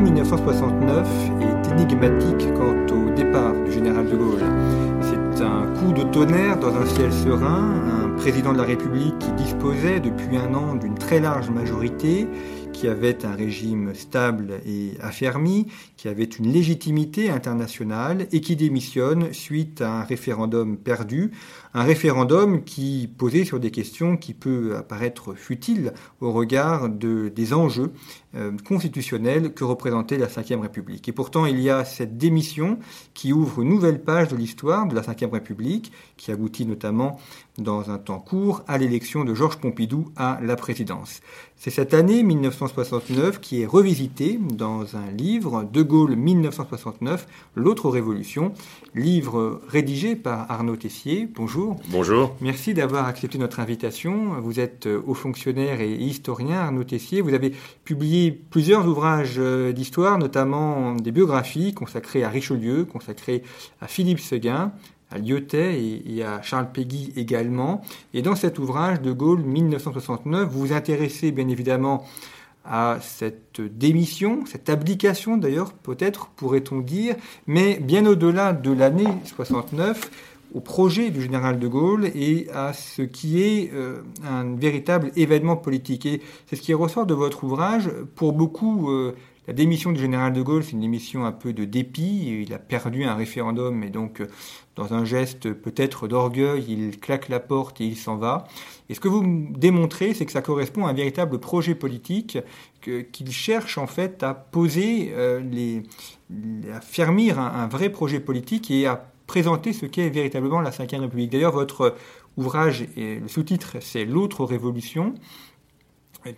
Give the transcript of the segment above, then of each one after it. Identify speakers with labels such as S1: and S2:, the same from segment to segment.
S1: L'année 1969 est énigmatique quant au départ du général de Gaulle. C'est un coup de tonnerre dans un ciel serein, un président de la République qui disposait depuis un an d'une très large majorité, qui avait un régime stable et affermi, qui avait une légitimité internationale et qui démissionne suite à un référendum perdu, un référendum qui posait sur des questions qui peuvent apparaître futiles au regard de, des enjeux euh, constitutionnels que représentait la Ve République. Et pourtant, il y a cette démission qui ouvre une nouvelle page de l'histoire de la Ve République, qui aboutit notamment dans un temps court à l'élection de Georges Pompidou à la présidence. C'est cette année 1969 qui est revisitée dans un livre, De Gaulle 1969, L'autre révolution, livre rédigé par Arnaud Tessier. Bonjour.
S2: Bonjour.
S1: Merci d'avoir accepté notre invitation. Vous êtes haut fonctionnaire et historien, Arnaud Tessier. Vous avez publié plusieurs ouvrages euh, d'histoire, notamment des biographies consacrées à Richelieu, consacrées à Philippe Seguin, à Lyotet et, à Charles Péguy également. Et dans cet ouvrage de Gaulle 1969, vous vous intéressez bien évidemment à cette démission, cette abdication d'ailleurs, peut-être pourrait-on dire, mais bien au-delà de l'année 69, au projet du général de Gaulle et à ce qui est euh, un véritable événement politique. Et c'est ce qui ressort de votre ouvrage. Pour beaucoup, euh, la démission du général de Gaulle, c'est une démission un peu de dépit. Il a perdu un référendum et donc, euh, dans un geste peut-être d'orgueil, il claque la porte et il s'en va. Et ce que vous démontrez, c'est que ça correspond à un véritable projet politique qu'il cherche en fait à poser, les, à fermir un vrai projet politique et à présenter ce qu'est véritablement la Ve République. D'ailleurs, votre ouvrage, et le sous-titre, c'est L'autre révolution.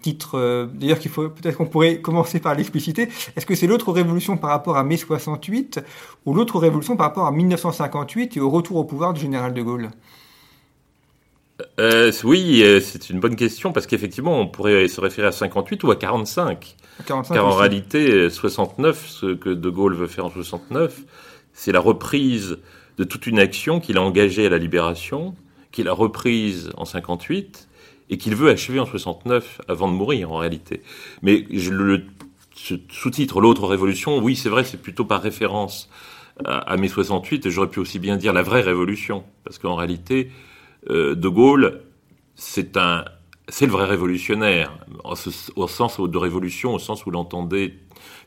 S1: Titre, euh, d'ailleurs, qu'il faut peut-être qu'on pourrait commencer par l'expliciter. Est-ce que c'est l'autre révolution par rapport à mai 68 ou l'autre révolution par rapport à 1958 et au retour au pouvoir du général de Gaulle?
S2: Euh, oui, euh, c'est une bonne question parce qu'effectivement, on pourrait se référer à 58 ou à 45. 45 car en réalité, 69, ce que De Gaulle veut faire en 69, c'est la reprise de toute une action qu'il a engagée à la libération, qu'il a reprise en 58 et qu'il veut achever en 69 avant de mourir en réalité. Mais le sous-titre L'autre révolution, oui c'est vrai, c'est plutôt par référence à, mai 68, j'aurais pu aussi bien dire la vraie révolution, parce qu'en réalité, euh, De Gaulle, c'est un, c'est le vrai révolutionnaire, au sens de révolution, au sens où l'entendait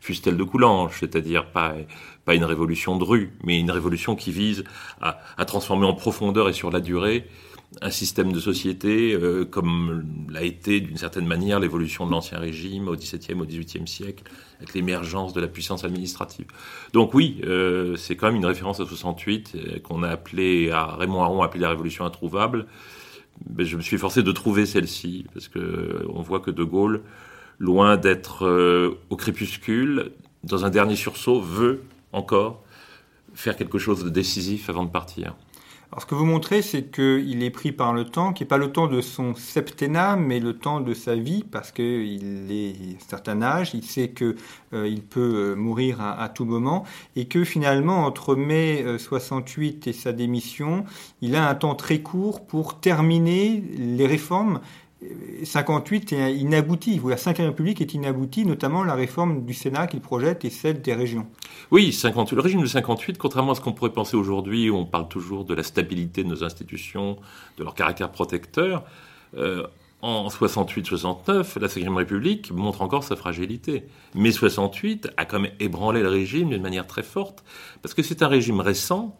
S2: Fustel de Coulanges, c'est-à-dire pas, pas une révolution de rue, mais une révolution qui vise à, à transformer en profondeur et sur la durée un système de société euh, comme l'a été d'une certaine manière l'évolution de l'ancien régime au XVIIe, au XVIIIe siècle, avec l'émergence de la puissance administrative. Donc oui, euh, c'est quand même une référence à 68 euh, qu'on a appelé, à Raymond Aron appelé la révolution introuvable. Je me suis forcé de trouver celle-ci parce que on voit que De Gaulle loin d'être euh, au crépuscule, dans un dernier sursaut, veut encore faire quelque chose de décisif avant de partir.
S1: Alors ce que vous montrez, c'est qu'il est pris par le temps, qui n'est pas le temps de son septennat, mais le temps de sa vie, parce qu'il est un certain âge, il sait qu'il euh, peut euh, mourir à, à, tout moment, et que finalement, entre mai 68 et sa démission, il a un temps très court pour terminer les réformes 58 est inabouti. La 5 République est inaboutie, notamment la réforme du Sénat qu'il projette et celle des régions.
S2: Oui, 58, le régime de 58, contrairement à ce qu'on pourrait penser aujourd'hui, où on parle toujours de la stabilité de nos institutions, de leur caractère protecteur, euh, en 68-69, la 5 République montre encore sa fragilité. Mais 68 a quand même ébranlé le régime d'une manière très forte, parce que c'est un régime récent,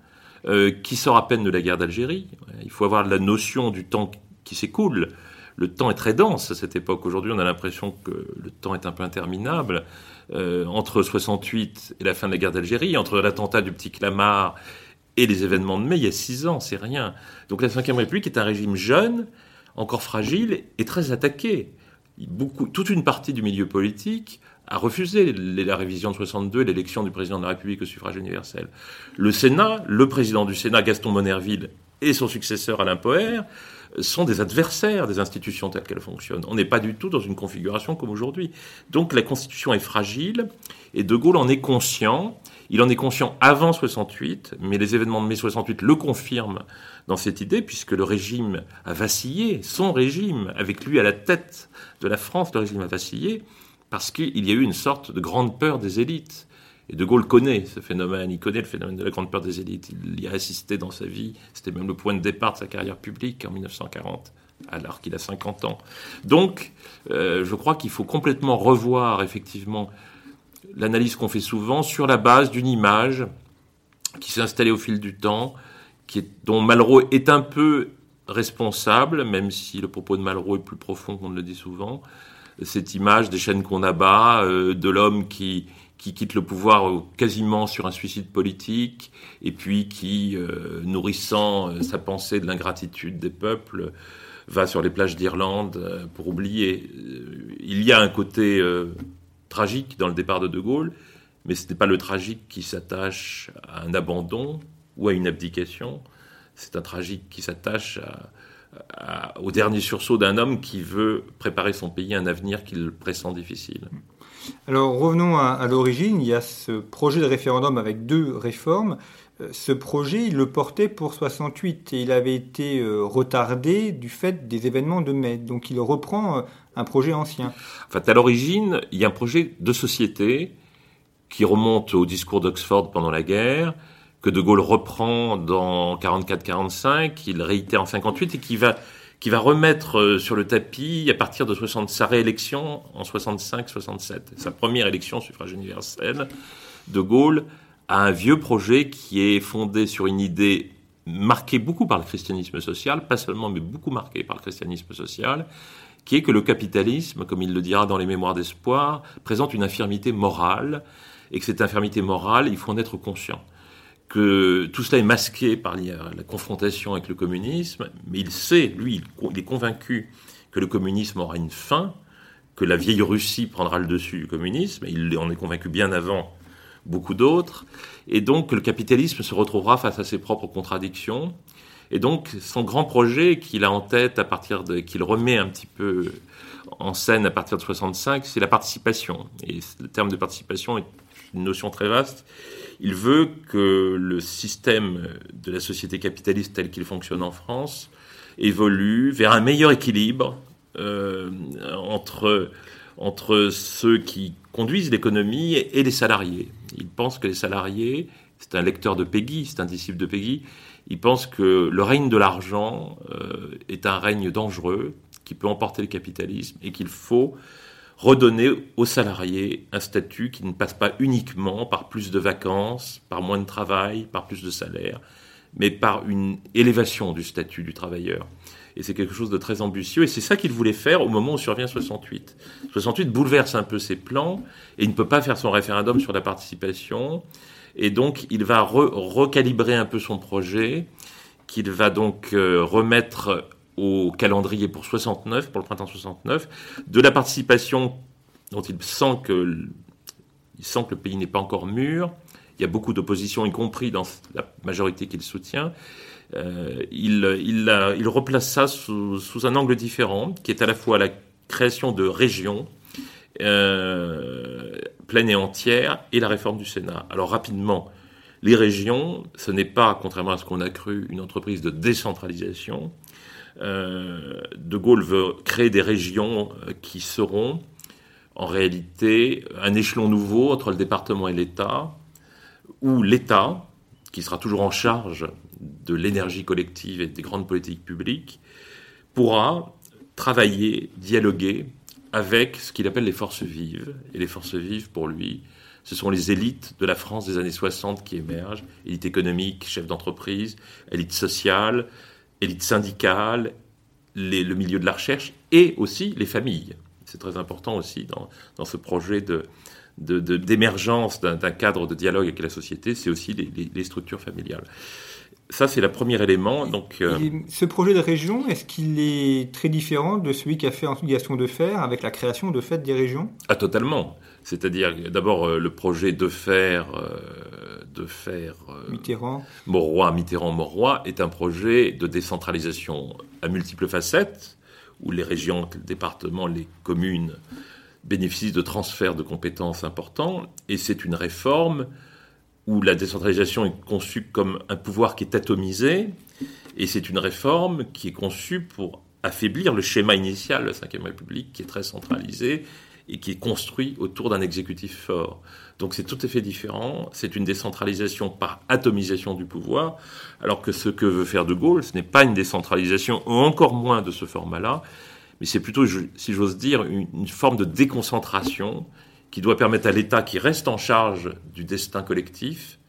S2: euh, qui sort à peine de la guerre d'Algérie. Il faut avoir la notion du temps qui s'écoule le temps est très dense à cette époque. Aujourd'hui, on a l'impression que le temps est un peu interminable. Euh, entre 68 et la fin de la guerre d'Algérie, entre l'attentat du petit Clamart et les événements de mai, il y a six ans, c'est rien. Donc la Ve République est un régime jeune, encore fragile et très attaqué. Toute une partie du milieu politique a refusé la révision de 62 et l'élection du président de la République au suffrage universel. Le Sénat, le président du Sénat, Gaston Monerville, et son successeur Alain Poher, sont des adversaires des institutions telles qu'elles fonctionnent. On n'est pas du tout dans une configuration comme aujourd'hui. Donc la Constitution est fragile et De Gaulle en est conscient. Il en est conscient avant 68, mais les événements de mai 68 le confirment dans cette idée, puisque le régime a vacillé, son régime, avec lui à la tête de la France, le régime a vacillé, parce qu'il y a eu une sorte de grande peur des élites. Et De Gaulle connaît ce phénomène, il connaît le phénomène de la grande peur des élites, il y a assisté dans sa vie, c'était même le point de départ de sa carrière publique en 1940, alors qu'il a 50 ans. Donc, euh, je crois qu'il faut complètement revoir effectivement l'analyse qu'on fait souvent sur la base d'une image qui s'est installée au fil du temps, qui est, dont Malraux est un peu responsable, même si le propos de Malraux est plus profond qu'on ne le dit souvent, cette image des chaînes qu'on abat, euh, de l'homme qui qui quitte le pouvoir quasiment sur un suicide politique, et puis qui, euh, nourrissant euh, sa pensée de l'ingratitude des peuples, va sur les plages d'Irlande euh, pour oublier. Il y a un côté tragique dans le départ de De Gaulle, mais ce n'est pas le tragique qui s'attache à un abandon ou à une abdication, c'est un tragique qui s'attache au dernier sursaut d'un homme qui veut préparer son pays à un avenir qu'il pressent difficile.
S1: Alors revenons à, l'origine, il y a ce projet de référendum avec deux réformes. Euh, ce projet, il le portait pour 68 et il avait été euh, retardé du fait des événements de mai. Donc il reprend euh, un projet ancien.
S2: En fait, à l'origine, il y a un projet de société qui remonte au discours d'Oxford pendant la guerre, que De Gaulle reprend dans 44-45, qu'il réitère en 58 et qui va qui va remettre euh, sur le tapis à partir de 60, sa réélection en 65-67, sa première élection au suffrage universel. De Gaulle a un vieux projet qui est fondé sur une idée marquée beaucoup par le christianisme social, pas seulement, mais beaucoup marquée par le christianisme social, qui est que le capitalisme, comme il le dira dans les Mémoires d'espoir, présente une infirmité morale, et que cette infirmité morale, il faut en être conscient que tout cela est masqué par la confrontation avec le communisme, mais il sait, lui, il est convaincu que le communisme aura une fin, que la vieille Russie prendra le dessus du communisme, il en est convaincu bien avant beaucoup d'autres, et donc que le capitalisme se retrouvera face à ses propres contradictions. Et donc son grand projet qu'il a en tête à partir qu'il remet un petit peu en scène à partir de 65, c'est la participation. Et le terme de participation est une notion très vaste il veut que le système de la société capitaliste tel qu'il fonctionne en France évolue vers un meilleur équilibre euh, entre, entre ceux qui conduisent l'économie et, les salariés. Il pense que les salariés, c'est un lecteur de Peggy, c'est un disciple de Peggy, il pense que le règne de l'argent euh, est un règne dangereux qui peut emporter le capitalisme et qu'il faut redonner aux salariés un statut qui ne passe pas uniquement par plus de vacances, par moins de travail, par plus de salaire, mais par une élévation du statut du travailleur. Et c'est quelque chose de très ambitieux, et c'est ça qu'il voulait faire au moment où survient 68. 68 bouleverse un peu ses plans, et il ne peut pas faire son référendum sur la participation, et donc il va recalibrer un peu son projet, qu'il va donc euh, remettre au calendrier pour 69, pour le printemps 69, de la participation dont il sent que, il sent que le pays n'est pas encore mûr, il y a beaucoup d'opposition, y compris dans la majorité qu'il soutient. Euh, il, il, replace ça sous, un angle différent, qui est à la fois la création de régions euh, pleines et entières et la réforme du Sénat. Alors rapidement, les régions, ce n'est pas, contrairement à ce qu'on a cru, une entreprise de décentralisation. Euh, de Gaulle veut créer des régions qui seront en réalité un échelon nouveau entre le département et l'État, où l'État, qui sera toujours en charge de l'énergie collective et des grandes politiques publiques, pourra travailler, dialoguer avec ce qu'il appelle les forces vives. Et les forces vives, pour lui, ce sont les élites de la France des années 60 qui émergent, élite économique, chef d'entreprise, élite sociale, élite syndicale, le milieu de la recherche et aussi les familles. C'est très important aussi dans, dans ce projet d'émergence d'un cadre de dialogue avec la société, c'est aussi les, structures familiales. Ça, c'est le premier élément. Donc,
S1: euh, ce projet de région, est-ce qu'il est très différent de celui qu'a fait obligation de faire avec la création de fait des régions?
S2: Ah, totalement. C'est-à-dire, d'abord, euh, le projet de faire, euh, de faire
S1: Mitterrand.
S2: Mauroy, Mitterrand-Mauroy est un projet de décentralisation à multiples facettes, où les régions, les départements, les communes bénéficie de transferts de compétences importants, et c'est une réforme où la décentralisation est conçue comme un pouvoir qui est atomisé, et c'est une réforme qui est conçue pour affaiblir le schéma initial de la Ve République, qui est très centralisé et qui est construit autour d'un exécutif fort. Donc c'est tout à fait différent. C'est une décentralisation par atomisation du pouvoir, alors que ce que veut faire De Gaulle, ce n'est pas une décentralisation, ou encore moins de ce format-là, mais c'est plutôt, si j'ose dire, une, forme de déconcentration qui doit permettre à l'État qui reste en charge du destin collectif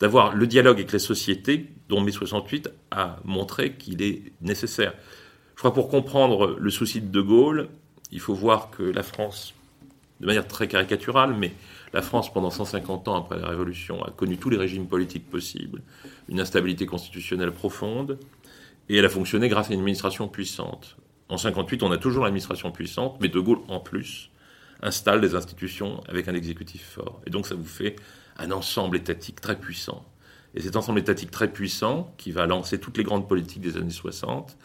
S2: d'avoir le dialogue avec les sociétés dont mai 68 a montré qu'il est nécessaire. Je crois pour comprendre le souci de De Gaulle, il faut voir que la France, de manière très caricaturale, mais la France, pendant 150 ans après la Révolution, a connu tous les régimes politiques possibles, une instabilité constitutionnelle profonde, et elle a fonctionné grâce à une administration puissante. En 58, on a toujours l'administration puissante, mais De Gaulle, en plus, installe des institutions avec un exécutif fort. Et donc, ça vous fait un ensemble étatique très puissant. Et cet ensemble étatique très puissant, qui va lancer toutes les grandes politiques des années 60,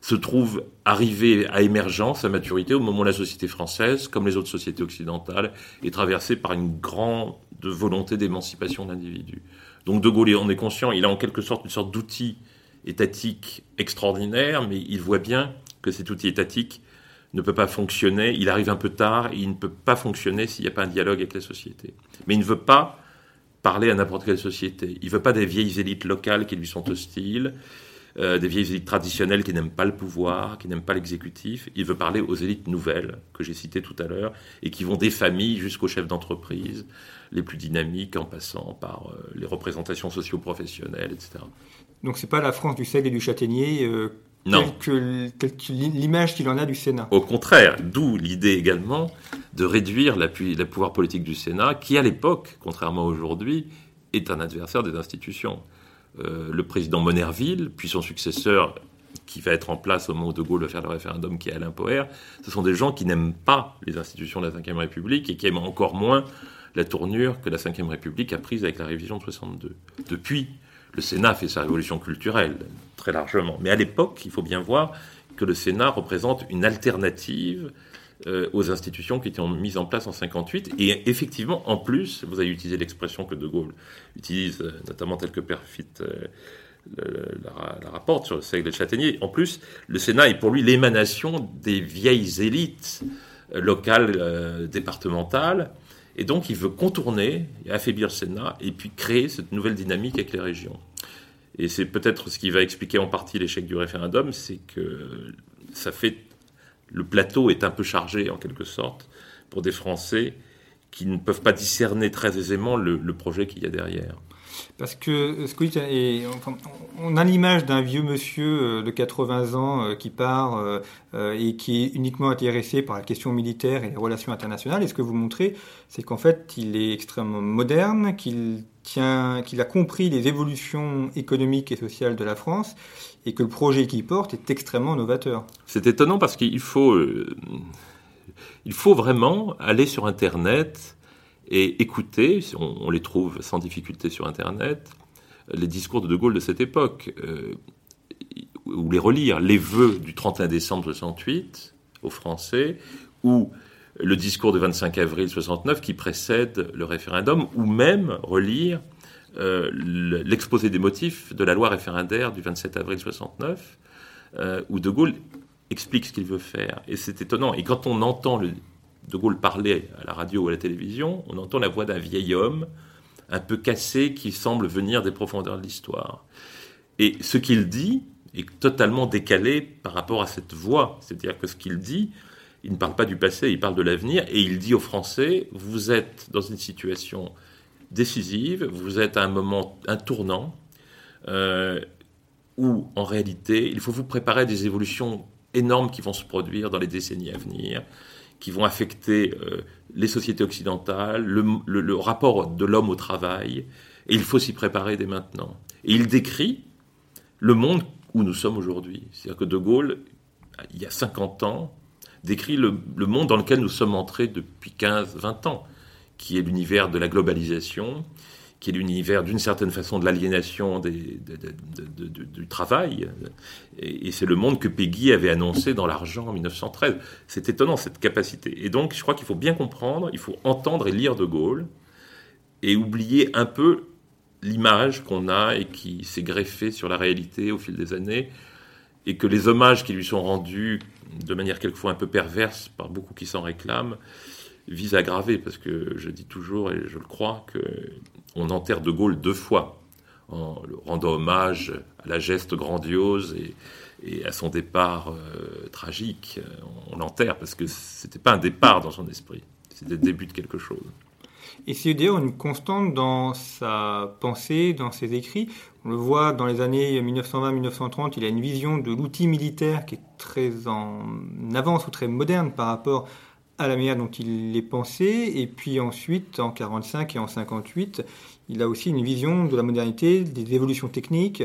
S2: se trouve arrivé à émergence, à maturité, au moment où la société française, comme les autres sociétés occidentales, est traversée par une grande volonté d'émancipation de l'individu. Donc De Gaulle, on est conscient, il a en quelque sorte une sorte d'outil étatique extraordinaire, mais il voit bien que cet outil étatique ne peut pas fonctionner, il arrive un peu tard, il ne peut pas fonctionner s'il n'y a pas un dialogue avec la société. Mais il ne veut pas parler à n'importe quelle société. Il ne veut pas des vieilles élites locales qui lui sont hostiles, euh, des vieilles élites traditionnelles qui n'aiment pas le pouvoir, qui n'aiment pas l'exécutif. Il veut parler aux élites nouvelles, que j'ai citées tout à l'heure, et qui vont des familles jusqu'aux chefs d'entreprise, les plus dynamiques, en passant par euh, les représentations socio-professionnelles, etc.
S1: Donc c'est pas la France du sel et du châtaignier euh,
S2: non.
S1: que, l'image qu'il en a du Sénat.
S2: Au contraire, d'où l'idée également de réduire la, pouvoir politique du Sénat, qui à l'époque, contrairement à aujourd'hui, est un adversaire des institutions. Euh, le président Monerville, puis son successeur, qui va être en place au moment où De Gaulle va faire le référendum, qui est Alain Poher, ce sont des gens qui n'aiment pas les institutions de la Ve République et qui aiment encore moins la tournure que la Ve République a prise avec la révision de 62. Depuis, le Sénat fait sa révolution culturelle, très largement. Mais à l'époque, il faut bien voir que le Sénat représente une alternative euh, aux institutions qui étaient mises en place en 58. Et effectivement, en plus, vous avez utilisé l'expression que De Gaulle utilise, euh, notamment telle que Perfit euh, la, rapporte sur le seigle et le châtaignier. En plus, le Sénat est pour lui l'émanation des vieilles élites locales, départementales, et donc, il veut contourner et affaiblir le Sénat et puis créer cette nouvelle dynamique avec les régions. Et c'est peut-être ce qui va expliquer en partie l'échec du référendum, c'est que ça fait. Le plateau est un peu chargé, en quelque sorte, pour des Français qui ne peuvent pas discerner très aisément le, projet qu'il y a derrière.
S1: Parce que ce que on a l'image d'un vieux monsieur euh, de 80 ans euh, qui part euh, et qui est uniquement intéressé par la question militaire et les relations internationales. Et ce que vous montrez, c'est qu'en fait, il est extrêmement moderne, qu'il a compris les évolutions économiques et sociales de la France et que le projet qu'il porte est extrêmement novateur.
S2: C'est étonnant parce qu'il faut, faut vraiment aller sur Internet et écouter, on, les trouve sans difficulté sur Internet, les discours de De Gaulle de cette époque, euh, ou les relire, les vœux du 31 décembre 68 aux Français, ou le discours du 25 avril 69 qui précède le référendum, ou même relire euh, l'exposé des motifs de la loi référendaire du 27 avril 69, euh, où De Gaulle explique ce qu'il veut faire. Et c'est étonnant. Et quand on entend De Gaulle parler à la radio ou à la télévision, on entend la voix d'un vieil homme un peu cassé qui semble venir des profondeurs de l'histoire. Et ce qu'il dit est totalement décalé par rapport à cette voix. C'est-à-dire que ce qu'il dit, il ne parle pas du passé, il parle de l'avenir, et il dit aux Français, vous êtes dans une situation décisive, vous êtes à un moment, un tournant, euh, où en réalité, il faut vous préparer à des évolutions énormes qui vont se produire dans les décennies à venir, qui vont affecter euh, les sociétés occidentales, le, rapport de l'homme au travail, et il faut s'y préparer dès maintenant. Et il décrit le monde où nous sommes aujourd'hui. C'est-à-dire que De Gaulle, il y a 50 ans, décrit le, monde dans lequel nous sommes entrés depuis 15-20 ans, qui est l'univers de la globalisation, qui est l'univers d'une certaine façon de l'aliénation du travail. Et, c'est le monde que Peggy avait annoncé dans l'argent en 1913. C'est étonnant cette capacité. Et donc je crois qu'il faut bien comprendre, il faut entendre et lire De Gaulle et oublier un peu l'image qu'on a et qui s'est greffée sur la réalité au fil des années et que les hommages qui lui sont rendus de manière quelquefois un peu perverse par beaucoup qui s'en réclament visent à aggraver parce que je dis toujours et je le crois que on enterre De Gaulle deux fois, en rendant hommage à la geste grandiose et, à son départ euh, tragique. On l'enterre parce que c'était pas un départ dans son esprit, c'était le début de quelque chose.
S1: Et c'est d'ailleurs une constante dans sa pensée, dans ses écrits. On le voit dans les années 1920-1930, il a une vision de l'outil militaire qui est très en avance ou très moderne par rapport à la manière dont il est pensé, et puis ensuite, en 45 et en 58, il a aussi une vision de la modernité, des évolutions techniques,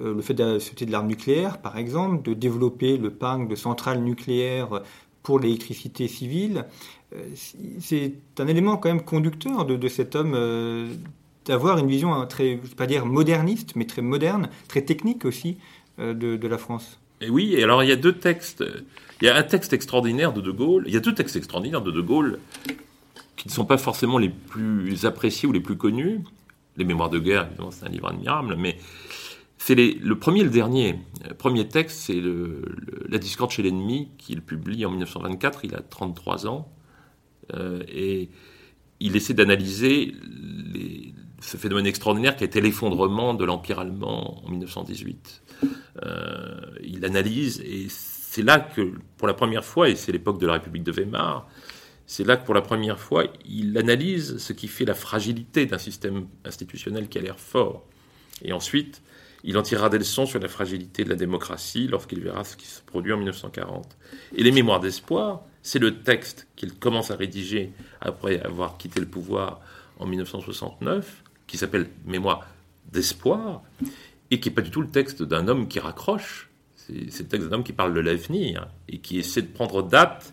S1: euh, le fait de, de l'arme nucléaire, par exemple, de développer le parc de centrales nucléaires pour l'électricité civile. Euh, c'est un élément quand même conducteur de, cet homme euh, d'avoir une vision très, je ne vais pas dire moderniste, mais très moderne, très technique aussi de la France.
S2: Oui, et alors il y a deux textes il y a un texte extraordinaire de De Gaulle, il y a deux textes extraordinaires de De Gaulle qui ne sont pas forcément les plus appréciés ou les plus connus. Les Mémoires de guerre, évidemment, c'est un livre admirable, mais c'est le premier et le dernier. Le premier texte, c'est La discorde chez l'ennemi, qu'il publie en 1924, il a 33 ans, euh, et il essaie d'analyser ce phénomène extraordinaire qui a été l'effondrement de l'Empire allemand en 1918. Euh, il analyse, et c'est là que, pour la première fois, et c'est l'époque de la République de Weimar, c'est là que pour la première fois, il analyse ce qui fait la fragilité d'un système institutionnel qui a l'air fort. Et ensuite, il en tirera des leçons sur la fragilité de la démocratie lorsqu'il verra ce qui se produit en 1940. Et les Mémoires d'espoir, c'est le texte qu'il commence à rédiger après avoir quitté le pouvoir en 1969, qui s'appelle Mémoires d'espoir, et qui n'est pas du tout le texte d'un homme qui raccroche, c'est le texte d'un homme qui parle de l'avenir et qui essaie de prendre date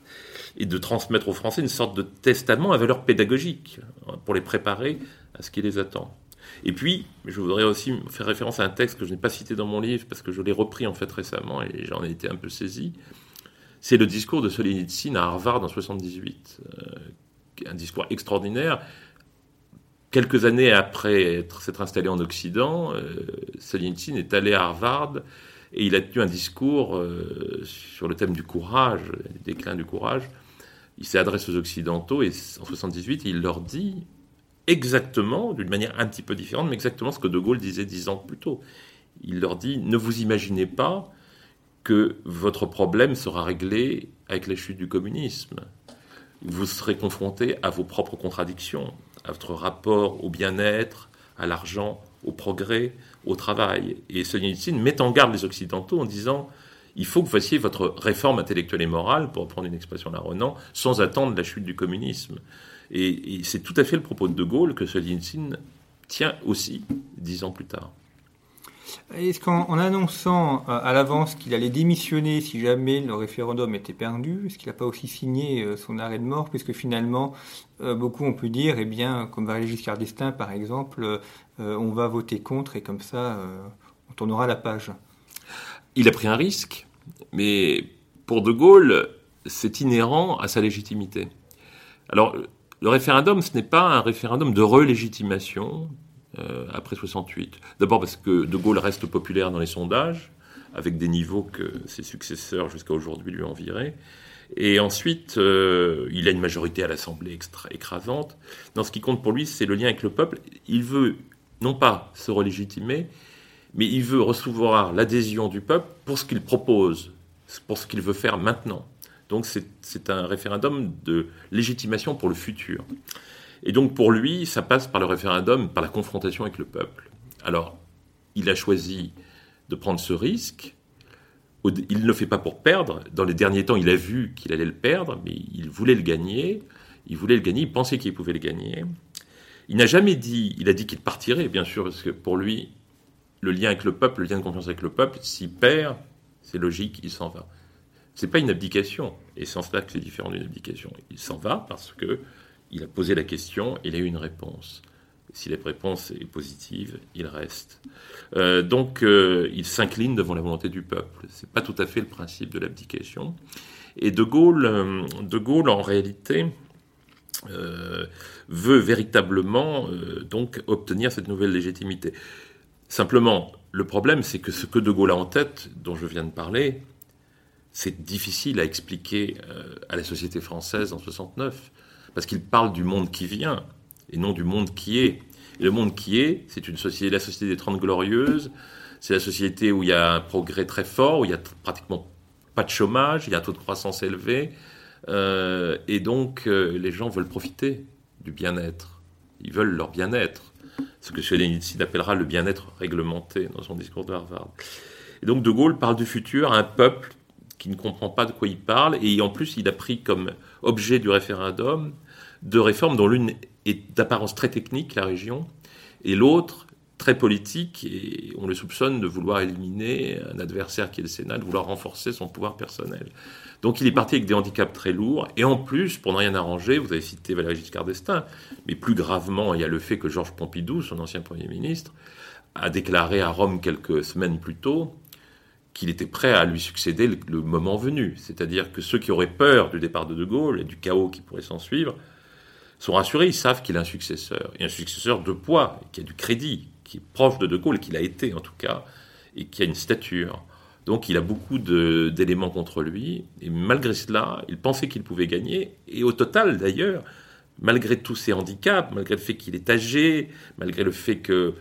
S2: et de transmettre aux Français une sorte de testament à valeur pédagogique pour les préparer à ce qui les attend. Et puis, je voudrais aussi faire référence à un texte que je n'ai pas cité dans mon livre parce que je l'ai repris en fait récemment et j'en ai été un peu saisi. C'est le discours de Solzhenitsyn à Harvard en 78, euh, un discours extraordinaire. Quelques années après s'être installé en Occident, euh, Solzhenitsyn est allé à Harvard et il a tenu un discours euh, sur le thème du courage, du déclin du courage. Il s'adresse aux Occidentaux et en 78, il leur dit exactement, d'une manière un petit peu différente, mais exactement ce que De Gaulle disait dix ans plus tôt. Il leur dit ne vous imaginez pas que votre problème sera réglé avec la chute du communisme. Vous serez confronté à vos propres contradictions, à votre rapport au bien-être, à l'argent, au progrès, au travail. Et Solzhenitsyn met en garde les Occidentaux en disant il faut que vous fassiez votre réforme intellectuelle et morale, pour reprendre une expression la Renan, sans attendre la chute du communisme. Et, c'est tout à fait le propos de De Gaulle que Solzhenitsyn tient aussi dix ans plus tard.
S1: Est-ce qu'en annonçant euh, à l'avance qu'il allait démissionner si jamais le référendum était perdu, est-ce qu'il n'a pas aussi signé euh, son arrêt de mort Puisque finalement, euh, beaucoup ont pu dire, eh bien, comme Valéry Giscard d'Estaing par exemple, on va voter contre et comme ça, on tournera la page.
S2: Il a pris un risque, mais pour De Gaulle, c'est inhérent à sa légitimité. Alors, le référendum, ce n'est pas un référendum de relégitimation euh, après 68. D'abord parce que De Gaulle reste populaire dans les sondages, avec des niveaux que ses successeurs jusqu'à aujourd'hui lui enviraient. Et ensuite, euh, il a une majorité à l'Assemblée écrasante. Dans ce qui compte pour lui, c'est le lien avec le peuple. Il veut non pas se relégitimer, mais il veut recevoir l'adhésion du peuple pour ce qu'il propose, pour ce qu'il veut faire maintenant. Donc c'est un référendum de légitimation pour le futur. Et donc pour lui, ça passe par le référendum, par la confrontation avec le peuple. Alors, il a choisi de prendre ce risque. Il ne le fait pas pour perdre. Dans les derniers temps, il a vu qu'il allait le perdre, mais il voulait le gagner. Il voulait le gagner, il pensait qu'il pouvait le gagner. Il n'a jamais dit, il a dit qu'il partirait, bien sûr, parce que pour lui, le lien avec le peuple, le lien de confiance avec le peuple, s'il perd, c'est logique, il s'en va. C'est pas une abdication, et en cela que c'est différent d'une abdication. Il s'en va parce que il a posé la question, il a eu une réponse. Si la réponse est positive, il reste. Euh, donc, euh, il s'incline devant la volonté du peuple. C'est pas tout à fait le principe de l'abdication. Et De Gaulle, euh, de Gaulle, en réalité, veut véritablement obtenir cette nouvelle légitimité. Simplement, le problème, c'est que ce que De Gaulle a en tête, dont je viens de parler, c'est difficile à expliquer à la société française en 69 parce qu'il parle du monde qui vient et non du monde qui est. Et le monde qui est, c'est une société, la société des Trente Glorieuses, c'est la société où il y a un progrès très fort, où il y a pratiquement pas de chômage, il y a un taux de croissance élevé, euh, et donc euh, les gens veulent profiter du bien-être. Ils veulent leur bien-être, ce que Solzhenitsyn appellera le bien-être réglementé dans son discours de Harvard. Et donc De Gaulle parle du futur à un peuple qui ne comprend pas de quoi il parle, et en plus il a pris comme objet du référendum deux réformes dont l'une est d'apparence très technique, la région, et l'autre très politique, et on le soupçonne de vouloir éliminer un adversaire qui est le Sénat, de vouloir renforcer son pouvoir personnel. Donc il est parti avec des handicaps très lourds, et en plus, pour ne rien arranger, vous avez cité Valéry Giscard d'Estaing, mais plus gravement, il y a le fait que Georges Pompidou, son ancien Premier ministre, a déclaré à Rome quelques semaines plus tôt qu'il était prêt à lui succéder le, moment venu. C'est-à-dire que ceux qui auraient peur du départ de De Gaulle et du chaos qui pourrait s'en suivre sont rassurés, ils savent qu'il a un successeur, et un successeur de poids, qui a du crédit, qui est proche de De Gaulle, qu'il a été en tout cas, et qui a une stature. Donc il a beaucoup d'éléments contre lui, et malgré cela, il pensait qu'il pouvait gagner, et au total d'ailleurs, malgré tous ses handicaps, malgré le fait qu'il est âgé, malgré le fait que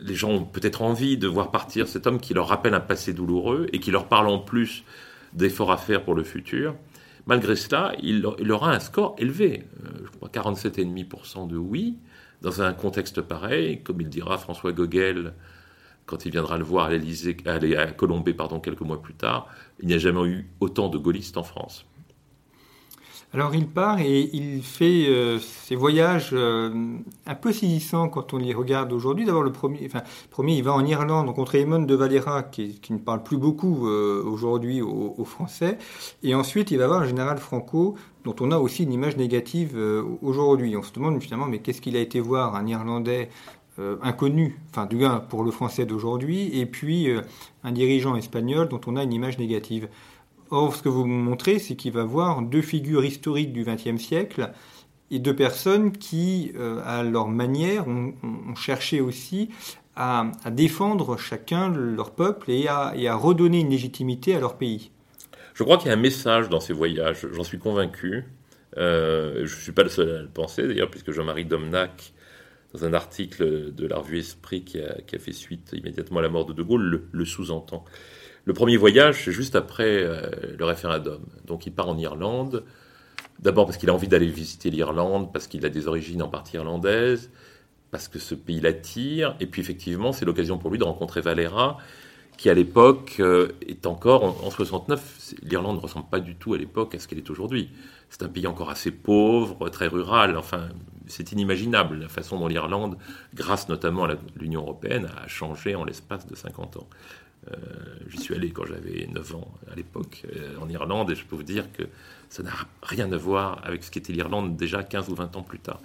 S2: les gens ont peut-être envie de voir partir cet homme qui leur rappelle un passé douloureux et qui leur parle en plus d'efforts à faire pour le futur. Malgré cela, il, aura un score élevé, euh, je crois 47,5% de oui, dans un contexte pareil, comme il dira François Gogel quand il viendra le voir à l'Élysée, à quelques mois plus tard, il n'y a jamais eu autant de gaullistes en France.
S1: Alors il part et il fait euh, ses voyages euh, un peu saisissants quand on les regarde aujourd'hui. D'abord le premier, enfin premier, il va en Irlande rencontrer Eamon de Valera qui, ne parle plus beaucoup euh, aujourd'hui aux, Français, et ensuite il va voir le général Franco dont on a aussi une image négative aujourd'hui. On se demande finalement mais qu'est-ce qu'il a été voir un Irlandais inconnu, enfin du moins pour le Français d'aujourd'hui, et puis un dirigeant espagnol dont on a une image négative. Or, ce que vous montrez, c'est qu'il va voir deux figures historiques du XXe siècle et deux personnes qui, euh, à leur manière, ont, cherché aussi à, défendre chacun leur peuple et à, redonner une légitimité à leur pays.
S2: Je crois qu'il y a un message dans ces voyages, j'en suis convaincu. Euh, je ne suis pas le seul à le penser, d'ailleurs, puisque Jean-Marie Domnac, dans un article de la revue Esprit qui a, fait suite immédiatement à la mort de De Gaulle, le sous-entend. Le premier voyage, c'est juste après euh, le référendum. Donc il part en Irlande, d'abord parce qu'il a envie d'aller visiter l'Irlande, parce qu'il a des origines en partie irlandaises, parce que ce pays l'attire, et puis effectivement, c'est l'occasion pour lui de rencontrer Valera, qui à l'époque euh, est encore, en, 69, l'Irlande ne ressemble pas du tout à l'époque à ce qu'elle est aujourd'hui. c'est un pays encore assez pauvre, très rural. Enfin, c'est inimaginable la façon dont l'Irlande, grâce notamment à l'Union européenne, a changé en l'espace de 50 ans. Euh, j'y suis allé quand j'avais 9 ans à l'époque euh, en Irlande et je peux vous dire que ça n'a rien à voir avec ce qu'était l'Irlande déjà 15 ou 20 ans plus tard.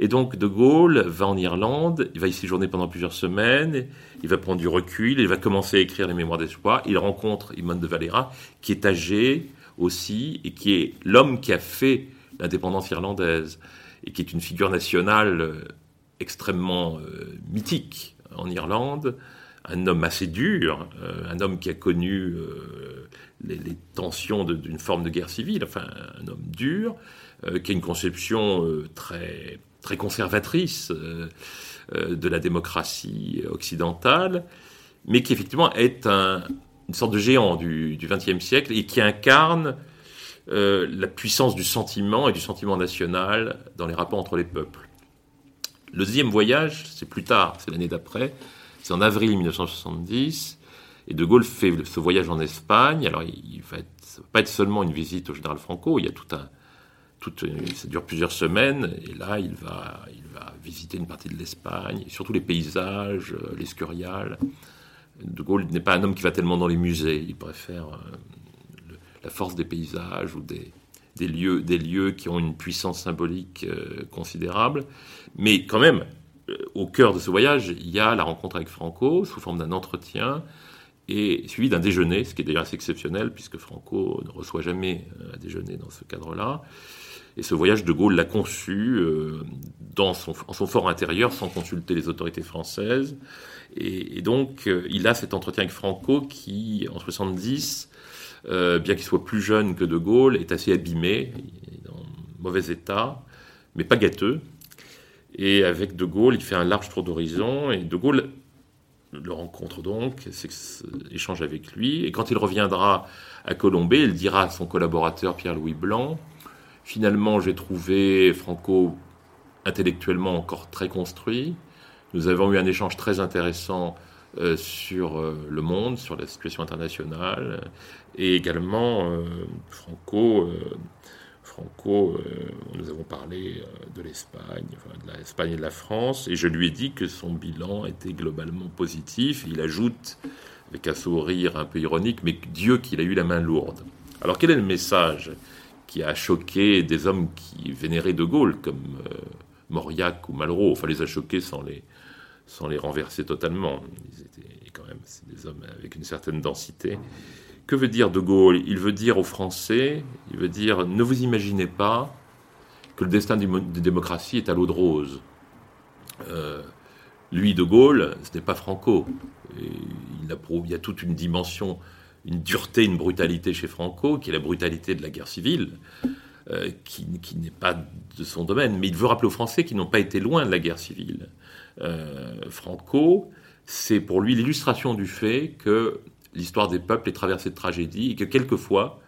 S2: Et donc De Gaulle va en Irlande, il va y séjourner pendant plusieurs semaines, il va prendre du recul, il va commencer à écrire les mémoires d'espoir, il rencontre Imone de Valera qui est âgé aussi et qui est l'homme qui a fait l'indépendance irlandaise et qui est une figure nationale euh, extrêmement mythique en Irlande un homme assez dur, euh, un homme qui a connu euh, les, tensions d'une forme de guerre civile, enfin un homme dur, euh, qui a une conception très, très conservatrice de la démocratie occidentale, mais qui effectivement est une sorte de géant du XXe siècle et qui incarne la puissance du sentiment et du sentiment national dans les rapports entre les peuples. Le deuxième voyage, c'est plus tard, c'est l'année d'après, c'est en avril 1970. Et De Gaulle fait ce voyage en Espagne. Alors, il, va, va pas être seulement une visite au général Franco. Il y a tout un, tout, ça dure plusieurs semaines. Et là, il va, il va visiter une partie de l'Espagne, surtout les paysages, euh, l'Escurial. De Gaulle n'est pas un homme qui va tellement dans les musées. Il préfère euh, la force des paysages ou des, des, lieux, des lieux qui ont une puissance symbolique euh, considérable. Mais quand même, au cœur de ce voyage, il y a la rencontre avec Franco sous forme d'un entretien et suivi d'un déjeuner, ce qui est déjà assez exceptionnel puisque Franco ne reçoit jamais euh, un déjeuner dans ce cadre-là. Et ce voyage, De Gaulle l'a conçu euh, dans son, en son fort intérieur sans consulter les autorités françaises. Et, donc, euh, il a cet entretien avec Franco qui, en 70, bien qu'il soit plus jeune que De Gaulle, est assez abîmé, est dans mauvais état, mais pas gâteux. Et avec De Gaulle, il fait un large tour d'horizon. Et De Gaulle le rencontre donc, échange avec lui. Et quand il reviendra à Colombey, il dira à son collaborateur Pierre-Louis Blanc Finalement, j'ai trouvé Franco intellectuellement encore très construit. Nous avons eu un échange très intéressant euh, sur euh, le monde, sur la situation internationale. Et également, euh, Franco Franco, euh, nous avons parlé euh, de l'Espagne, de l'Espagne et de la France, et je lui ai dit que son bilan était globalement positif. Il ajoute, avec un sourire un peu ironique, mais Dieu qu'il a eu la main lourde. Alors quel est le message qui a choqué des hommes qui vénéraient De Gaulle, comme euh, Mauriac ou Malraux? Enfin, les a choqués sans les, sans les renverser totalement. Ils étaient quand même des hommes avec une certaine densité. Que veut dire De Gaulle? Il veut dire aux Français, il veut dire ne vous imaginez pas que le destin des démocraties est à l'eau de rose. Euh, lui, De Gaulle, ce n'est pas Franco. il, il y a toute une dimension, une dureté, une brutalité chez Franco, qui est la brutalité de la guerre civile, euh, qui, n'est pas de son domaine. Mais il veut rappeler aux Français qu'ils n'ont pas été loin de la guerre civile. Euh, Franco, c'est pour lui l'illustration du fait que l'histoire des peuples est traversée de tragédies et que quelquefois,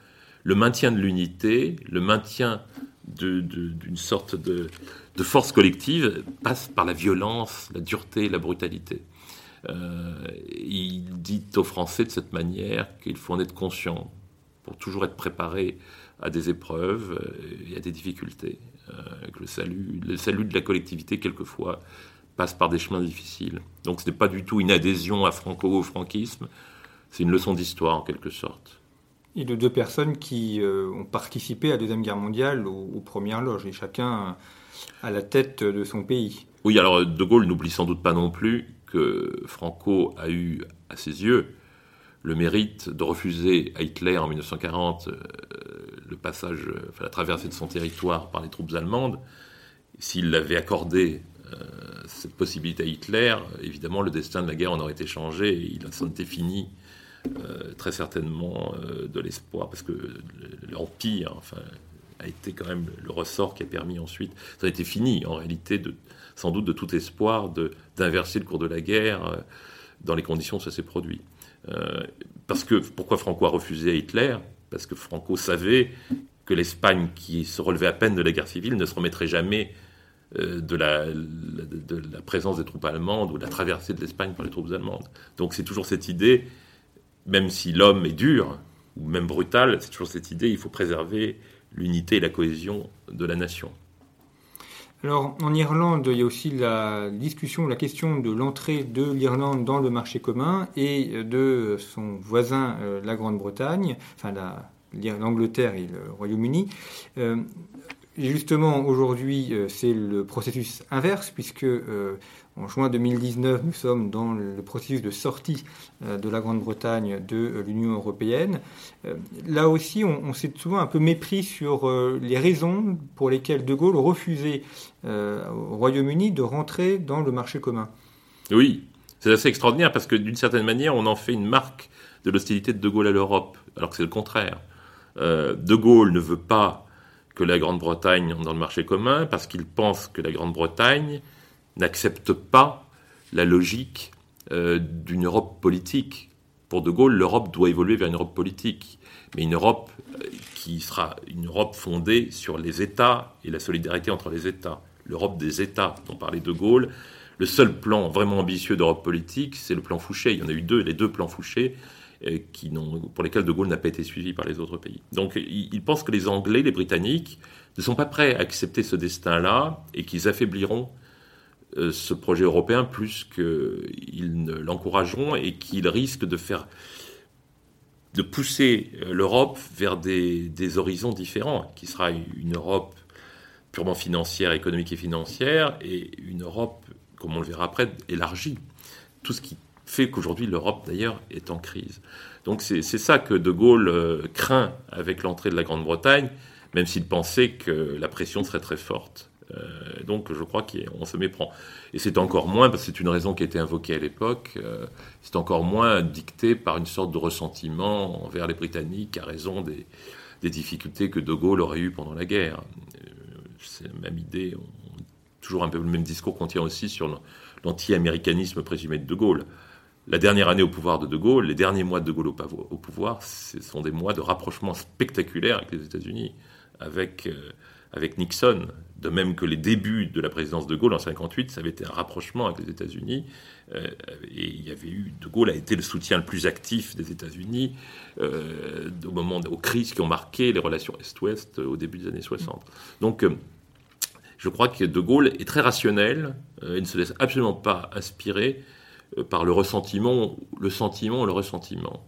S2: le maintien de l'unité, le maintien d'une sorte de, force collective passe par la violence, la dureté, la brutalité. Euh, il dit aux Français de cette manière qu'il faut en être conscient pour toujours être préparé à des épreuves et à des difficultés. Euh, que le salut, le salut de la collectivité, quelquefois, passe par des chemins difficiles. Donc ce n'est pas du tout une adhésion à franco-franquisme, c'est une leçon d'histoire en quelque sorte.
S1: Et de deux personnes qui euh, ont participé à la Deuxième Guerre mondiale aux, premières loges, et chacun à la tête de son pays.
S2: Oui, alors De Gaulle n'oublie sans doute pas non plus que Franco a eu à ses yeux le mérite de refuser à Hitler en 1940 euh, le passage, enfin, la traversée de son territoire par les troupes allemandes. S'il l'avait accordé euh, cette possibilité à Hitler, évidemment le destin de la guerre en aurait été changé et il en était fini euh, très certainement euh, de l'espoir, parce que l'Empire a été quand même le ressort qui a permis ensuite, ça a été fini en réalité, sans doute de tout espoir d'inverser le cours de la guerre euh, dans les conditions où ça s'est produit. parce que pourquoi Franco a refusé à Hitler? Parce que Franco savait que l'Espagne, qui se relevait à peine de la guerre civile, ne se remettrait jamais de, la, présence des troupes allemandes ou de la traversée de l'Espagne par les troupes allemandes. Donc c'est toujours cette idée même si l'homme est dur, ou même brutal, c'est toujours cette idée, il faut préserver l'unité et la cohésion de la nation.
S1: Alors, en Irlande, il y a aussi la discussion, la question de l'entrée de l'Irlande dans le marché commun et de son voisin, euh, la Grande-Bretagne, enfin l'Angleterre et le Royaume-Uni. Euh, justement, aujourd'hui, euh, c'est le processus inverse, puisque en juin 2019, nous sommes dans le processus de sortie euh, de la Grande-Bretagne de euh, l'Union européenne. Euh, là aussi, on, s'est souvent un peu mépris sur les raisons pour lesquelles De Gaulle refusait au Royaume-Uni de rentrer dans le marché commun.
S2: Oui, c'est assez extraordinaire parce que d'une certaine manière, on en fait une marque de l'hostilité de De Gaulle à l'Europe, alors que c'est le contraire. de Gaulle ne veut pas que la Grande-Bretagne entre dans le marché commun parce qu'il pense que la Grande-Bretagne n'accepte pas la logique euh, d'une Europe politique. Pour De Gaulle, l'Europe doit évoluer vers une Europe politique, mais une Europe euh, qui sera une Europe fondée sur les États et la solidarité entre les États. L'Europe des États dont parlait De Gaulle. Le seul plan vraiment ambitieux d'Europe politique, c'est le plan Fouché. Il y en a eu deux, les deux plans Fouché, euh, qui pour lesquels De Gaulle n'a pas été suivi par les autres pays. Donc il pense que les Anglais, les Britanniques, ne sont pas prêts à accepter ce destin-là et qu'ils affaibliront ce projet européen plus qu'ils ne l'encourageront et qu'ils risquent de faire de pousser euh, l'Europe vers des, des, horizons différents, qui sera une Europe purement financière, économique et financière, et une Europe, comme on le verra après, élargie. Tout ce qui fait qu'aujourd'hui l'Europe d'ailleurs est en crise. Donc c'est ça que De Gaulle euh, craint avec l'entrée de la Grande-Bretagne, même s'il pensait que la pression serait très forte. Euh, donc je crois qu'on se méprend. Et c'est encore moins, parce que c'est une raison qui a été invoquée à l'époque, euh, c'est encore moins dicté par une sorte de ressentiment envers les Britanniques à raison des, difficultés que De Gaulle aurait eues pendant la guerre. Euh, c'est la même idée, toujours un peu le même discours qu'on tient aussi sur l'anti-américanisme présumé de De Gaulle. La dernière année au pouvoir de De Gaulle, les derniers mois de De Gaulle au pouvoir, ce sont des mois de rapprochement spectaculaire avec les États-Unis, avec avec Nixon, de même que les débuts de la présidence de Gaulle en 58, ça avait été un rapprochement avec les États-Unis, euh, et il y avait eu, De Gaulle a été le soutien le plus actif des États-Unis euh, au moment aux crises qui ont marqué les relations Est-Ouest au début des années 60. Donc, euh, je crois que De Gaulle est très rationnel, il ne se laisse absolument pas inspirer par le ressentiment, le sentiment, le ressentiment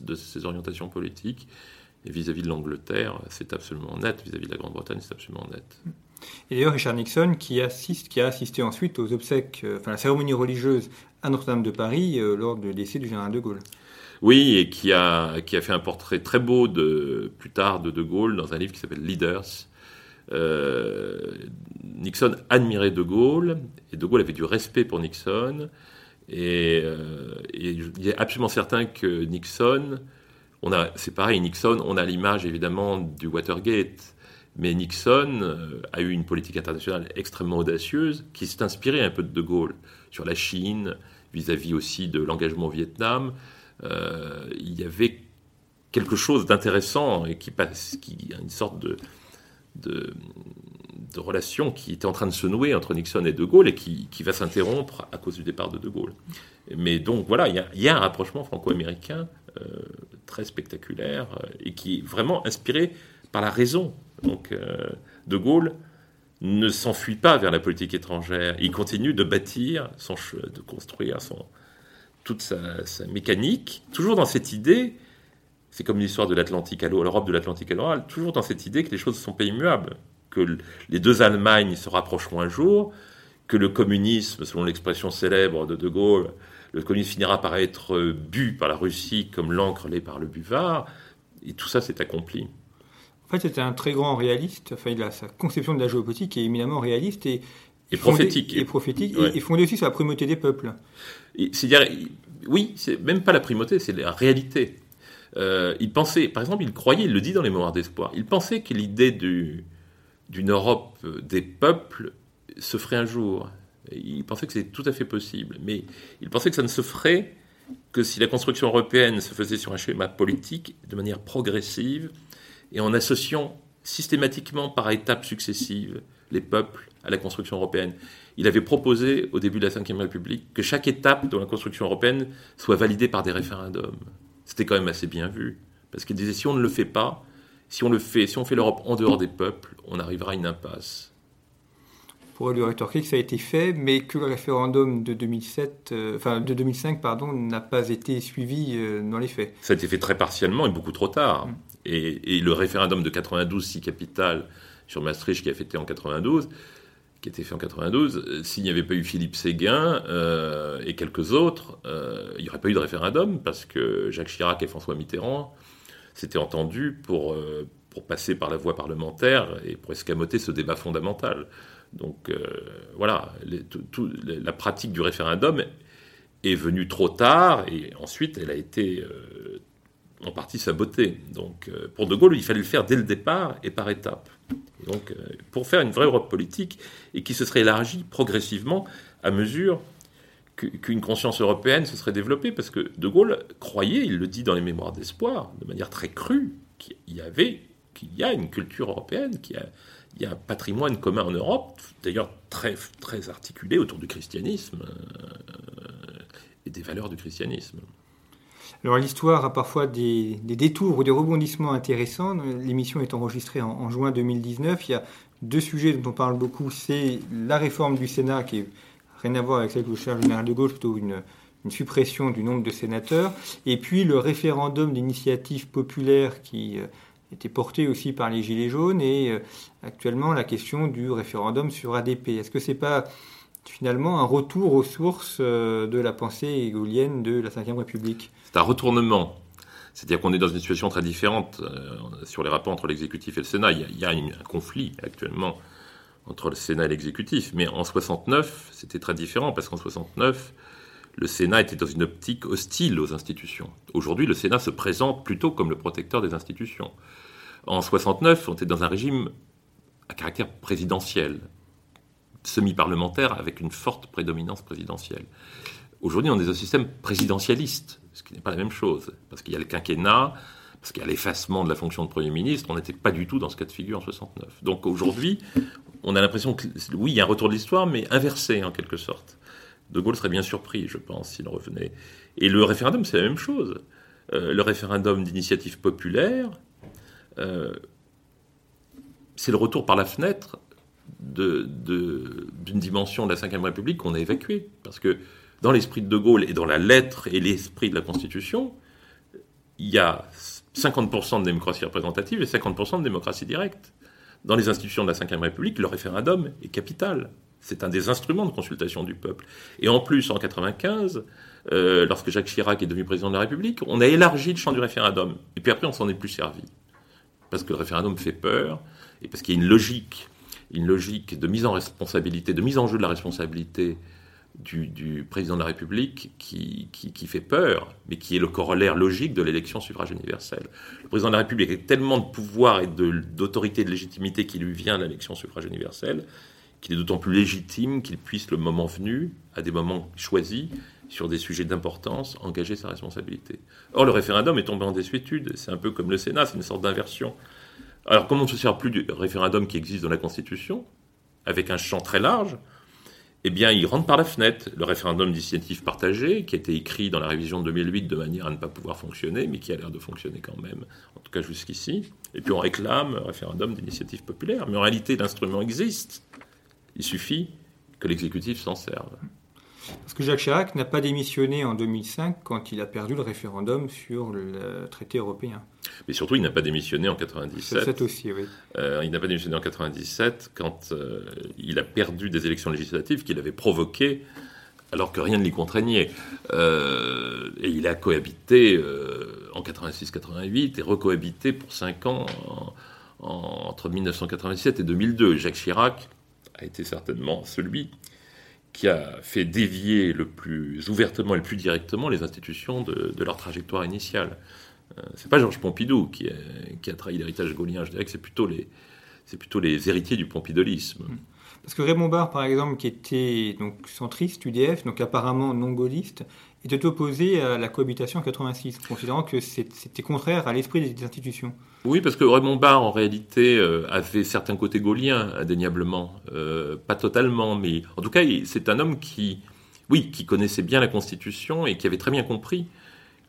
S2: de ses orientations politiques. Et vis-à-vis de l'Angleterre, c'est absolument net. Vis-à-vis de la Grande-Bretagne, c'est absolument net.
S1: Et d'ailleurs, Richard Nixon, qui, assiste, qui a assisté ensuite aux obsèques, euh, enfin la cérémonie religieuse à Notre-Dame de Paris euh, lors du décès du général de Gaulle.
S2: Oui, et qui a, qui a fait un portrait très beau de, plus tard de De Gaulle dans un livre qui s'appelle Leaders. Euh, Nixon admirait De Gaulle, et De Gaulle avait du respect pour Nixon. Et, et il est absolument certain que Nixon c'est pareil, Nixon, on a l'image évidemment du Watergate, mais Nixon euh, a eu une politique internationale extrêmement audacieuse qui s'est inspirée un peu de De Gaulle sur la Chine, vis-à-vis aussi de l'engagement au Vietnam. Euh, il y avait quelque chose d'intéressant et qui passe, qui une sorte de, relation qui était en train de se nouer entre Nixon et De Gaulle et qui, va s'interrompre à cause du départ de De Gaulle. Mais donc voilà, il y a, un rapprochement franco-américain très spectaculaire euh, et qui est vraiment inspiré par la raison. Donc euh, De Gaulle ne s'enfuit pas vers la politique étrangère. Il continue de bâtir, son, de construire toute sa, mécanique, toujours dans cette idée, c'est comme l'histoire de l'Atlantique à l'Europe de l'Atlantique à l'oral, toujours dans cette idée que les choses sont pas immuables, que les deux Allemagnes se rapprocheront un jour, que le communisme, selon l'expression célèbre de De Gaulle, le communisme finira par être bu par la Russie comme l'encre l'est par le buvard, et tout ça s'est accompli.
S1: En fait, c'était un très grand réaliste. Enfin, il a, sa conception de la géopolitique est éminemment réaliste et,
S2: et prophétique.
S1: Et prophétique, et, fondé aussi sur la primauté des peuples.
S2: C'est-à-dire, oui, c'est même pas la primauté, c'est la réalité. Euh, il pensait, par exemple, il croyait, il le dit dans les Mémoires d'espoir, il pensait que l'idée d'une Europe des peuples se ferait un jour. Il pensait que c'était tout à fait possible, mais il pensait que ça ne se ferait que si la construction européenne se faisait sur un schéma politique de manière progressive et en associant systématiquement par étapes successives les peuples à la construction européenne. Il avait proposé au début de la Ve République que chaque étape de la construction européenne soit validée par des référendums. C'était quand même assez bien vu, parce qu'il disait si on ne le fait pas, si on le fait, si on fait l'Europe en dehors des peuples, on arrivera à une impasse.
S1: Pour lui rétorquer que ça a été fait, mais que le référendum de 2007, euh, enfin de 2005, pardon, n'a pas été suivi euh, dans les faits.
S2: Ça a été fait très partiellement et beaucoup trop tard. Mm. Et, le référendum de 92, si capital, sur Maastricht qui a été en 92, qui a été fait en 92, euh, s'il n'y avait pas eu Philippe Séguin et quelques autres, il n'y aurait pas eu de référendum parce que Jacques Chirac et François Mitterrand s'étaient entendus pour, pour passer par la voie parlementaire et pour escamoter ce débat fondamental. Donc euh, voilà, la pratique du référendum est venue trop tard et ensuite elle a été euh, en partie sabotée. Donc euh, pour De Gaulle, il fallait le faire dès le départ et par étapes. donc pour faire une vraie Europe politique et qui se serait élargie progressivement à mesure qu'une conscience européenne se serait développée, parce que De Gaulle croyait, il le dit dans les Mémoires d'espoir, de manière très crue, qu'il y avait, qu'il y a une culture européenne, qui a il y a un patrimoine commun en Europe, d'ailleurs très, très articulé autour du christianisme euh, et des valeurs du christianisme.
S1: Alors l'histoire a parfois des, détours ou des rebondissements intéressants. L'émission est enregistrée en, juin 2019. Il y a deux sujets dont on parle beaucoup. C'est la réforme du Sénat qui n'a rien à voir avec celle que le cher général de gauche, plutôt une, une suppression du nombre de sénateurs. Et puis le référendum d'initiative populaire qui euh, était porté aussi par les Gilets jaunes et euh, actuellement la question du référendum sur ADP. Est-ce que c'est pas finalement un retour aux sources euh, de la pensée gaulienne de la Ve République?
S2: C'est un retournement. C'est-à-dire qu'on est dans une situation très différente euh, sur les rapports entre l'exécutif et le Sénat. Il y a, un conflit actuellement entre le Sénat et l'exécutif. Mais en 69, c'était très différent parce qu'en 69, le Sénat était dans une optique hostile aux institutions. Aujourd'hui, le Sénat se présente plutôt comme le protecteur des institutions. En 69, on était dans un régime à caractère présidentiel, semi-parlementaire, avec une forte prédominance présidentielle. Aujourd'hui, on est dans un système présidentialiste, ce qui n'est pas la même chose, parce qu'il y a le quinquennat, parce qu'il y a l'effacement de la fonction de Premier ministre, on n'était pas du tout dans ce cas de figure en 69. Donc aujourd'hui, on a l'impression que, oui, il y a un retour de l'histoire, mais inversé en quelque sorte. De Gaulle serait bien surpris, je pense, s'il revenait. Et le référendum, c'est la même chose. Euh, le référendum d'initiative populaire, euh, c'est le retour par la fenêtre d'une dimension de la Ve République qu'on a évacuée. Parce que dans l'esprit de De Gaulle et dans la lettre et l'esprit de la Constitution, il y a 50% de démocratie représentative et 50% de démocratie directe. Dans les institutions de la Ve République, le référendum est capital. C'est un des instruments de consultation du peuple. Et en plus, en 95, euh, lorsque Jacques Chirac est devenu président de la République, on a élargi le champ du référendum. Et puis après, on s'en est plus servi. Parce que le référendum fait peur, et parce qu'il y a une logique, une logique de mise en responsabilité, de mise en jeu de la responsabilité du, président de la République qui, fait peur, mais qui est le corollaire logique de l'élection suffrage universelle. Le président de la République a tellement de pouvoir et d'autorité et de légitimité qui lui vient de l'élection suffrage universelle qu'il est d'autant plus légitime qu'il puisse, le moment venu, à des moments choisis, sur des sujets d'importance, engager sa responsabilité. Or, le référendum est tombé en désuétude. C'est un peu comme le Sénat, c'est une sorte d'inversion. Alors, comment on ne se sert plus du référendum qui existe dans la Constitution, avec un champ très large? Eh bien, il rentre par la fenêtre. Le référendum d'initiative partagée, qui a été écrit dans la révision de 2008 de manière à ne pas pouvoir fonctionner, mais qui a l'air de fonctionner quand même, en tout cas jusqu'ici. Et puis, on réclame un référendum d'initiative populaire. Mais en réalité, l'instrument existe. Il suffit que l'exécutif s'en serve.
S1: Parce que Jacques Chirac n'a pas démissionné en 2005 quand il a perdu le référendum sur le traité européen.
S2: Mais surtout, il n'a pas démissionné en 97.
S1: aussi, oui.
S2: Euh, il n'a pas démissionné en 97 quand euh, il a perdu des élections législatives qu'il avait provoquées alors que rien ne l'y contraignait. Euh, et il a cohabité en 86-88 et recohabité pour 5 ans entre 1997 et 2002. Jacques Chirac a été certainement celui qui a fait dévier le plus ouvertement et le plus directement les institutions de, leur trajectoire initiale. Euh, c'est pas Georges Pompidou qui a, trahi l'héritage gaulien, je dirais que c'est plutôt les, héritiers du pompidolisme.
S1: Parce que Raymond Barre, par exemple, qui était donc centriste UDF, donc apparemment non gaulliste, était opposé à la cohabitation en 86, considérant que c'était contraire à l'esprit des institutions.
S2: Oui, parce que Raymond Barre, en réalité, euh, avait certains côtés gauliens, indéniablement. Euh, pas totalement, mais en tout cas, c'est un homme qui, oui, qui connaissait bien la Constitution et qui avait très bien compris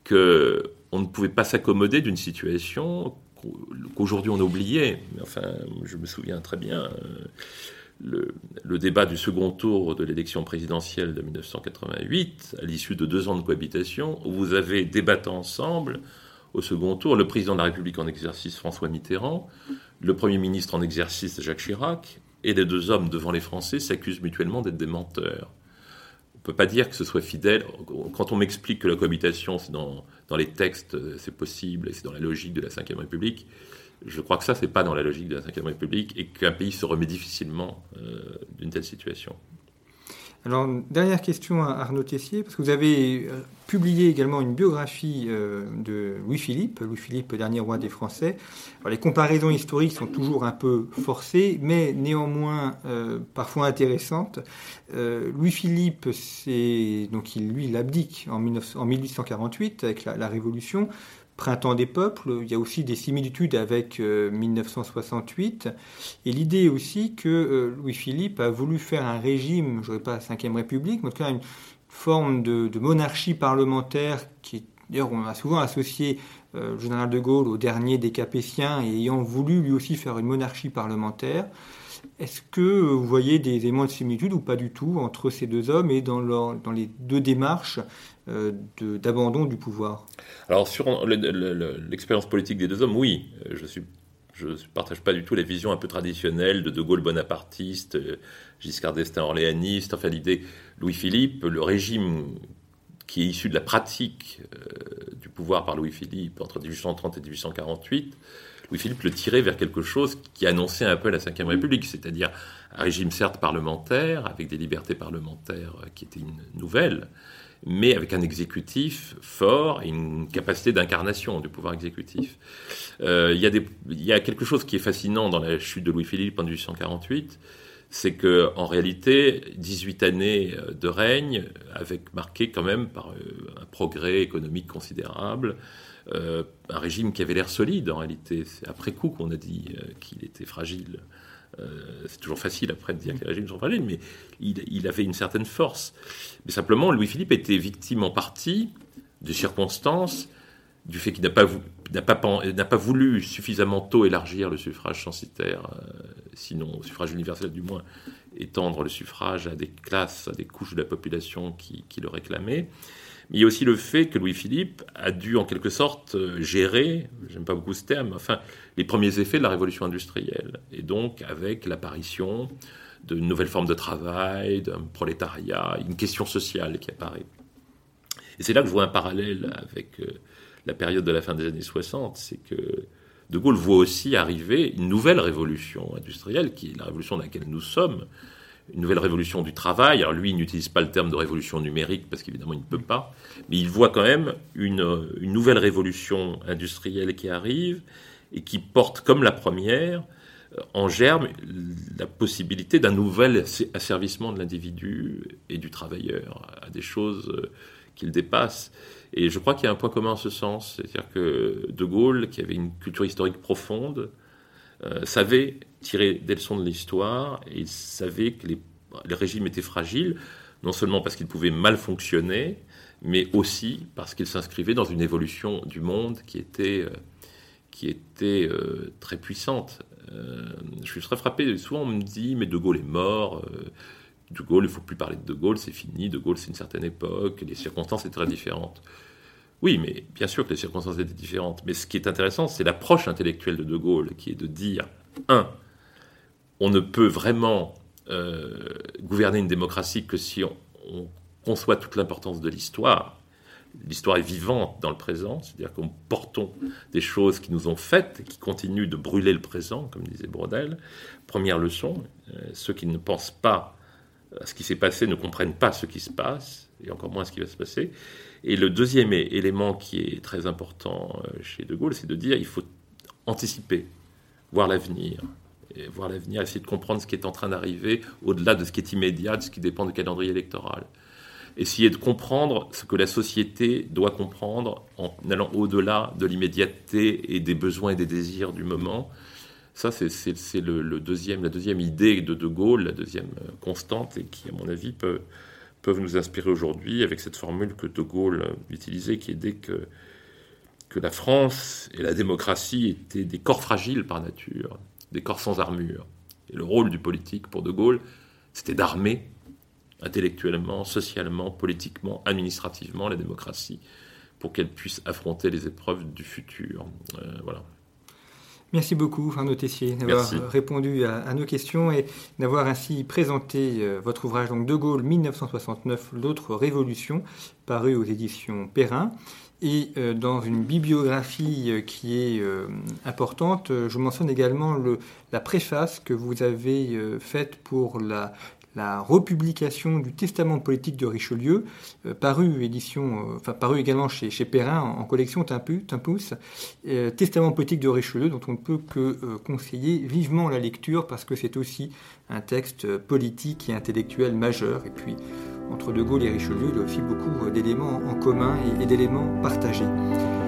S2: que on ne pouvait pas s'accommoder d'une situation qu'aujourd'hui on. Mais enfin, je me souviens très bien. Le, débat du second tour de l'élection présidentielle de 1988, à l'issue de deux ans de cohabitation, où vous avez débattu ensemble au second tour le président de la République en exercice François Mitterrand, le Premier ministre en exercice Jacques Chirac, et les deux hommes devant les Français s'accusent mutuellement d'être des menteurs. On ne peut pas dire que ce soit fidèle. Quand on m'explique que la cohabitation, c'est dans, dans, les textes, c'est possible, et c'est dans la logique de la Ve République, je crois que ça, c'est pas dans la logique de la Ve République, et qu'un pays se remet difficilement euh, d'une telle situation.
S1: Alors, dernière question à Arnaud Tessier, parce que vous avez euh, publié également une biographie euh, de Louis-Philippe, Louis-Philippe, dernier roi des Français. les comparaisons historiques sont toujours un peu forcées, mais néanmoins parfois intéressantes. Louis-Philippe, c'est donc il, lui, il abdique en, 1848 avec la Révolution. Printemps des peuples, il y a aussi des similitudes avec 1968. Euh, Et l'idée aussi que euh, Louis-Philippe a voulu faire un régime, je ne dirais pas la Ve République, mais en tout cas une forme de, monarchie parlementaire qui, d'ailleurs, on a souvent associé euh, le général de Gaulle au dernier des Capétiens et ayant voulu lui aussi faire une monarchie parlementaire. Est-ce que vous voyez des éléments de similitude ou pas du tout entre ces deux hommes et dans, les deux démarches euh, d'abandon du pouvoir?
S2: Alors sur l'expérience politique des deux hommes, oui, je ne partage pas du tout la vision un peu traditionnelle de De Gaulle bonapartiste, euh, Giscard d'Estaing orléaniste, enfin l'idée Louis-Philippe, le régime qui est issu de la pratique euh, du pouvoir par Louis-Philippe entre 1830 et 1848, Louis-Philippe le tirait vers quelque chose qui annonçait un peu la Ve République, c'est-à-dire un régime certes parlementaire, avec des libertés parlementaires qui étaient une nouvelle, mais avec un exécutif fort et une capacité d'incarnation du pouvoir exécutif. Euh, il, y a quelque chose qui est fascinant dans la chute de Louis-Philippe en 1848, c'est que en réalité, 18 années de règne, avec marqué quand même par euh, un progrès économique considérable, euh, un régime qui avait l'air solide en réalité. C'est après coup qu'on a dit qu'il était fragile. Euh, c'est toujours facile après de dire que les régimes sont fragiles, mais il, avait une certaine force. Mais simplement, Louis-Philippe était victime en partie des circonstances, du fait qu'il n'a pas, pas, pas, voulu suffisamment tôt élargir le suffrage censitaire, euh, sinon au suffrage universel du moins, étendre le suffrage à des classes, à des couches de la population qui, qui le réclamaient. Mais il y a aussi le fait que Louis-Philippe a dû en quelque sorte euh, gérer, j'aime pas beaucoup ce terme, enfin, les premiers effets de la révolution industrielle. Et donc avec l'apparition de nouvelles formes de travail, d'un prolétariat, une question sociale qui apparaît. Et c'est là que je vois un parallèle avec euh, la période de la fin des années 60, c'est que De Gaulle voit aussi arriver une nouvelle révolution industrielle, qui est la révolution dans laquelle nous sommes, une nouvelle révolution du travail. Alors lui, il n'utilise pas le terme de révolution numérique parce qu'évidemment, il ne peut pas, mais il voit quand même une, nouvelle révolution industrielle qui arrive et qui porte comme la première euh, en germe la possibilité d'un nouvel asservissement de l'individu et du travailleur à des choses euh, qu'il dépasse. Et je crois qu'il y a un point commun en ce sens, c'est-à-dire que De Gaulle, qui avait une culture historique profonde, euh, savait tirer des leçons de l'histoire et il savait que les, régimes étaient fragiles, non seulement parce qu'ils pouvaient mal fonctionner, mais aussi parce qu'ils s'inscrivaient dans une évolution du monde qui était, euh, qui était euh, très puissante. je suis très frappé, souvent on me dit, mais De Gaulle est mort. de Gaulle, il ne faut plus parler de De Gaulle, c'est fini. De Gaulle, c'est une certaine époque, les circonstances étaient très différentes. Oui, mais bien sûr que les circonstances étaient différentes. Mais ce qui est intéressant, c'est l'approche intellectuelle de De Gaulle, qui est de dire, un, on ne peut vraiment euh, gouverner une démocratie que si on, conçoit toute l'importance de l'histoire. L'histoire est vivante dans le présent, c'est-à-dire qu'on portons des choses qui nous ont faites qui continuent de brûler le présent, comme disait Brodel. Première leçon, euh, ceux qui ne pensent pas à ce qui s'est passé ne comprennent pas ce qui se passe, et encore moins ce qui va se passer. Et le deuxième élément qui est très important euh, chez De Gaulle, c'est de dire il faut anticiper, voir l'avenir. Voir l'avenir, essayer de comprendre ce qui est en train d'arriver au-delà de ce qui est immédiat, de ce qui dépend du calendrier électoral. Essayer de comprendre ce que la société doit comprendre en allant au-delà de l'immédiateté et des besoins et des désirs du moment. Ça, c'est le, deuxième, la deuxième idée de De Gaulle, la deuxième euh, constante, et qui, à mon avis, peut, peuvent nous inspirer aujourd'hui avec cette formule que De Gaulle utilisait, qui est dès que que la France et la démocratie étaient des corps fragiles par nature, des corps sans armure. Et le rôle du politique pour De Gaulle, c'était d'armer intellectuellement, socialement, politiquement, administrativement la démocratie pour qu'elle puisse affronter les épreuves du futur. Euh, voilà.
S1: Merci beaucoup, Arnaud Tessier, d'avoir répondu à, nos questions et d'avoir ainsi présenté euh, votre ouvrage donc De Gaulle 1969, l'autre révolution, paru aux éditions Perrin. Et euh, dans une bibliographie euh, qui est importante, je mentionne également le, la préface que vous avez faite pour la la republication du Testament politique de Richelieu, euh, euh, paru également chez, chez Perrin en, collection Timpus, euh, Testament politique de Richelieu, dont on ne peut que conseiller vivement la lecture parce que c'est aussi un texte politique et intellectuel majeur. Et puis, entre De Gaulle et Richelieu, il y a aussi beaucoup d'éléments en commun et d'éléments partagés.